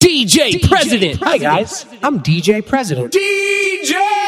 DJ Prezident. Hi guys, I'm DJ Prezident. DJ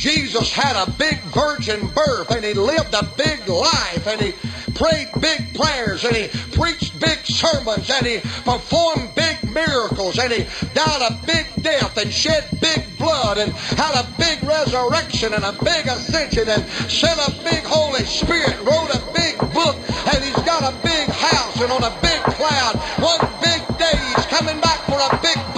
Jesus had a big virgin birth and he lived a big life and he prayed big prayers and he preached big sermons and he performed big miracles and he died a big death and shed big blood and had a big resurrection and a big ascension and sent a big Holy Spirit, wrote a big book and he's got a big house and on a big cloud. One big day he's coming back for a big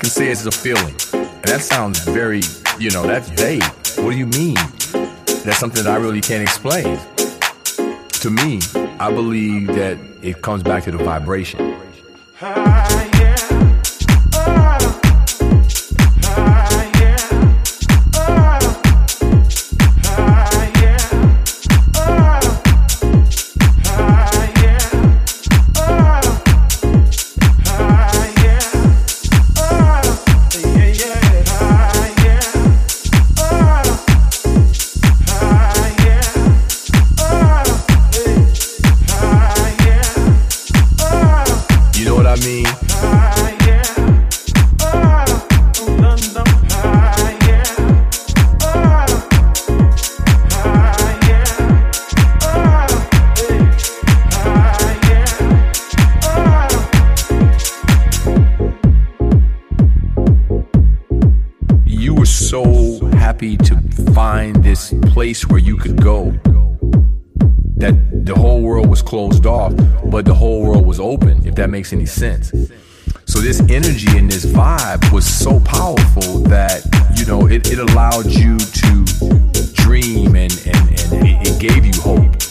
can say it's a feeling. And that sounds very, you know, that's vague. What do you mean? That's something that I really can't explain. To me, I believe that it comes back to the vibration. makes any sense. So this energy and this vibe was so powerful that, you know, it, it allowed you to dream and, and, and it, it gave you hope.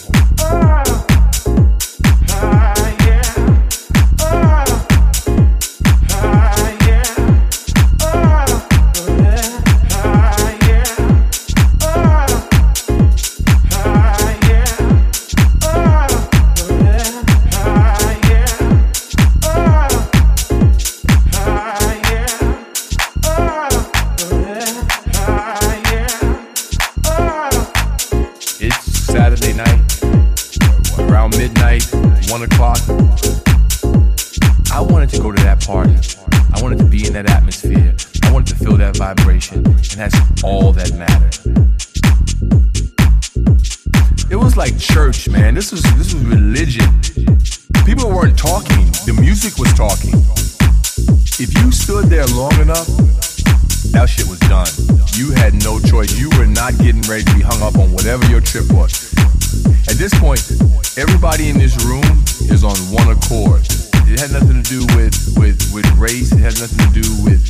Had nothing to do with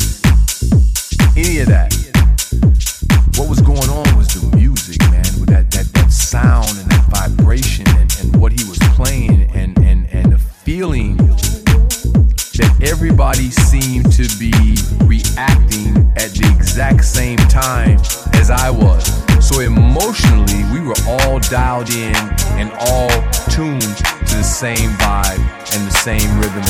any of that. What was going on was the music, man, with that, that, that sound and that vibration and, and what he was playing and, and, and the feeling that everybody seemed to be reacting at the exact same time as I was. So emotionally, we were all dialed in and all tuned to the same vibe and the same rhythm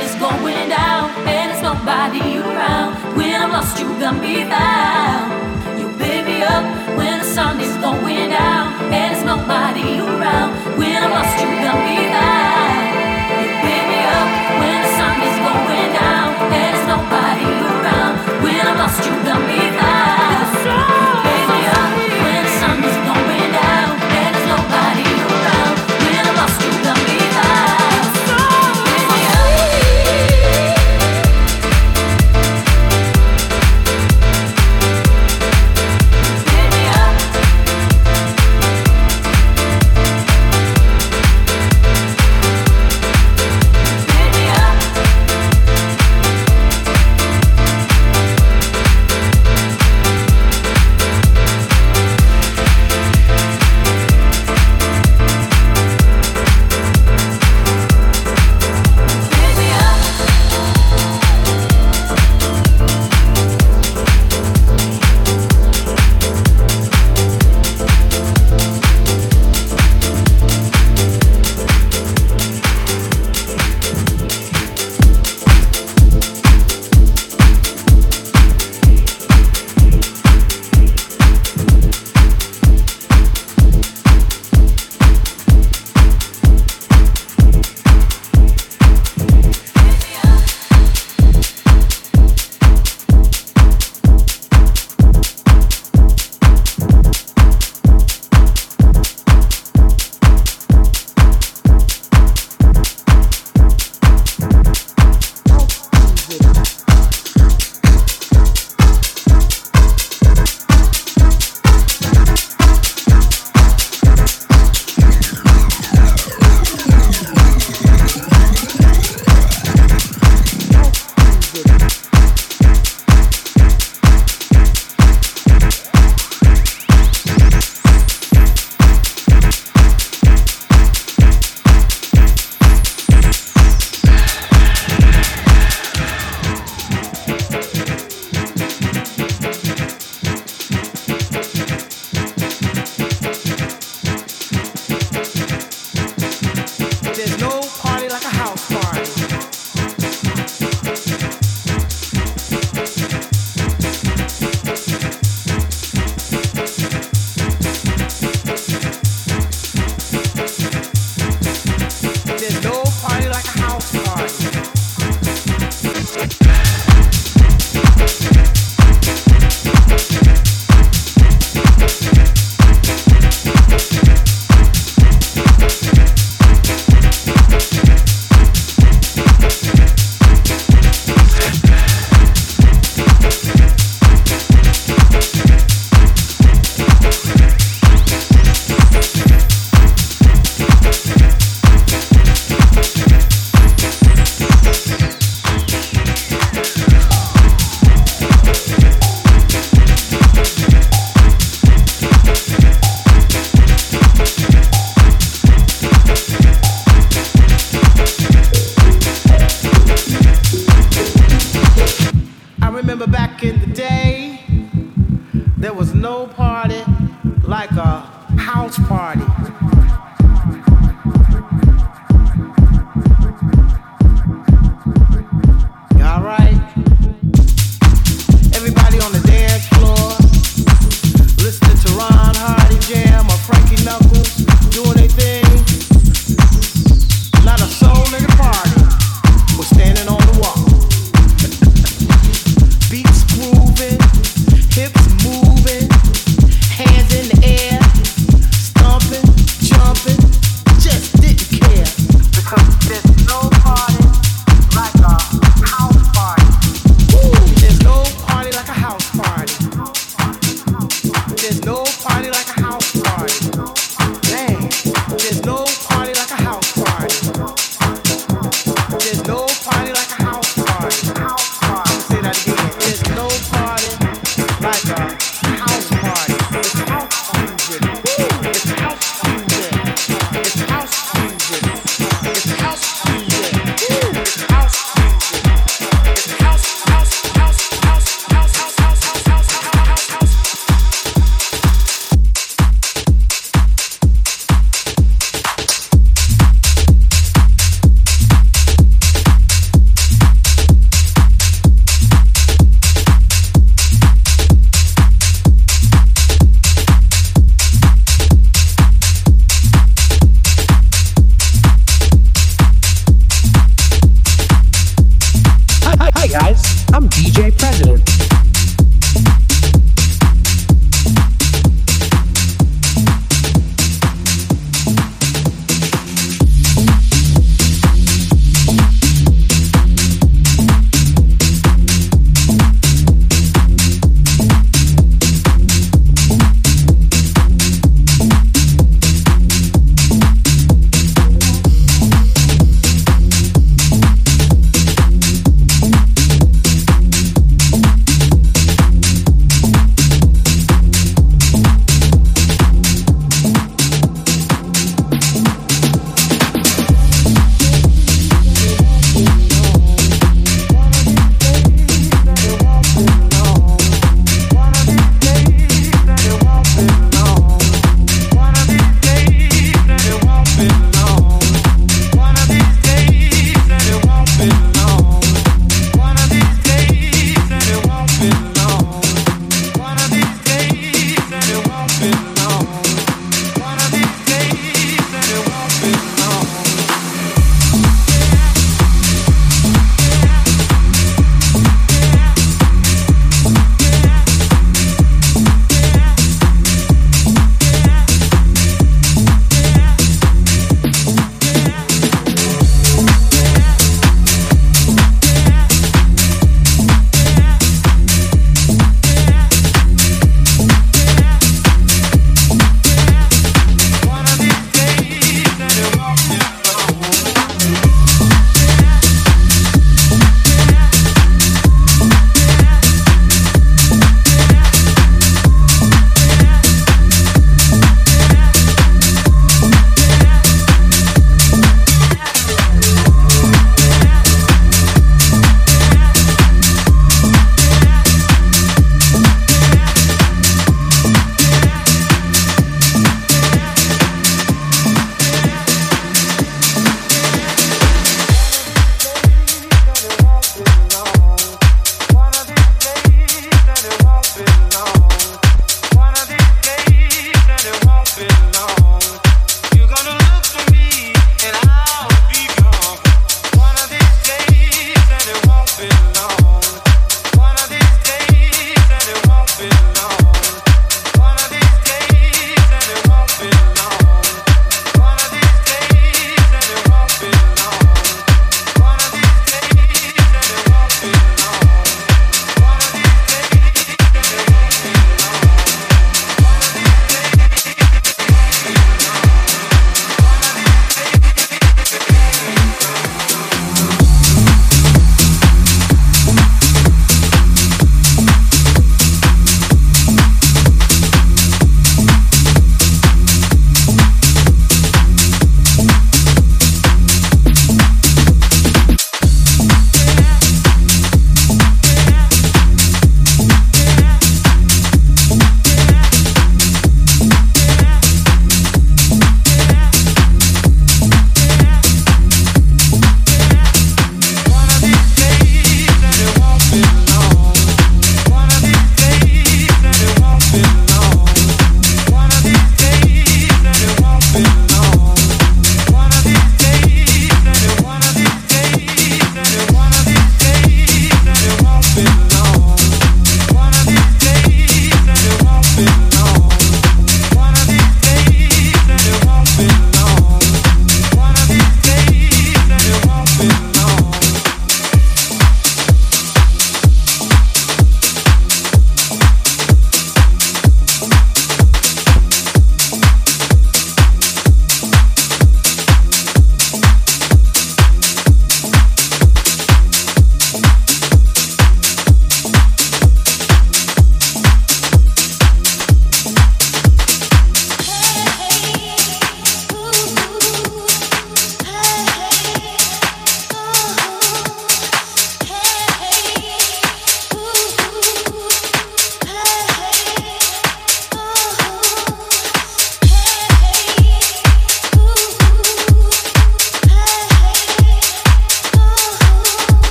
is going down, and there's nobody around. When I'm lost, you got me found. You pick me up when the sun is going down, and there's nobody around. When I'm lost, you got me found. You pick me up when the sun is going down, and it's nobody around. When I'm lost, you got me.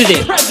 President.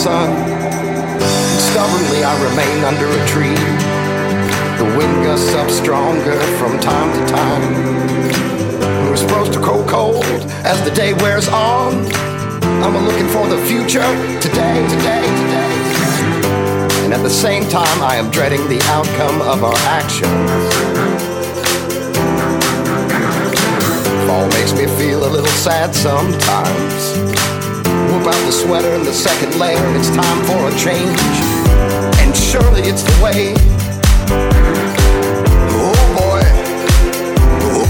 sun. And stubbornly I remain under a tree. The wind gusts up stronger from time to time. We're supposed to grow cold as the day wears on. I'm looking for the future today, today, today. And at the same time, I am dreading the outcome of our actions. Fall makes me feel a little sad sometimes scoop out the sweater and the second layer. It's time for a change, and surely it's the way. Oh boy, Ooh.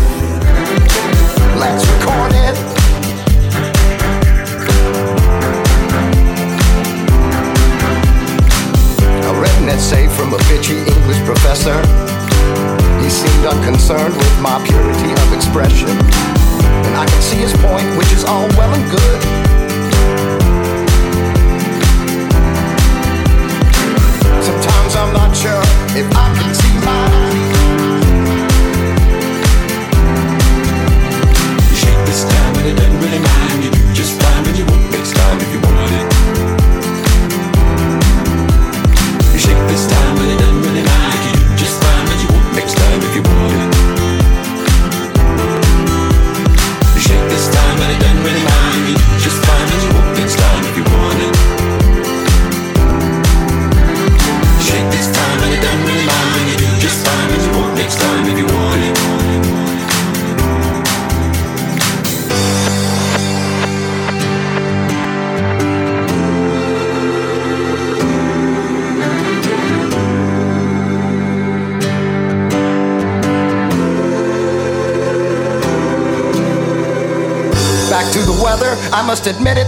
let's record it. essay from a bitchy English professor. He seemed unconcerned with my purity of expression. And I can see his point, which is all well and good. if I must admit it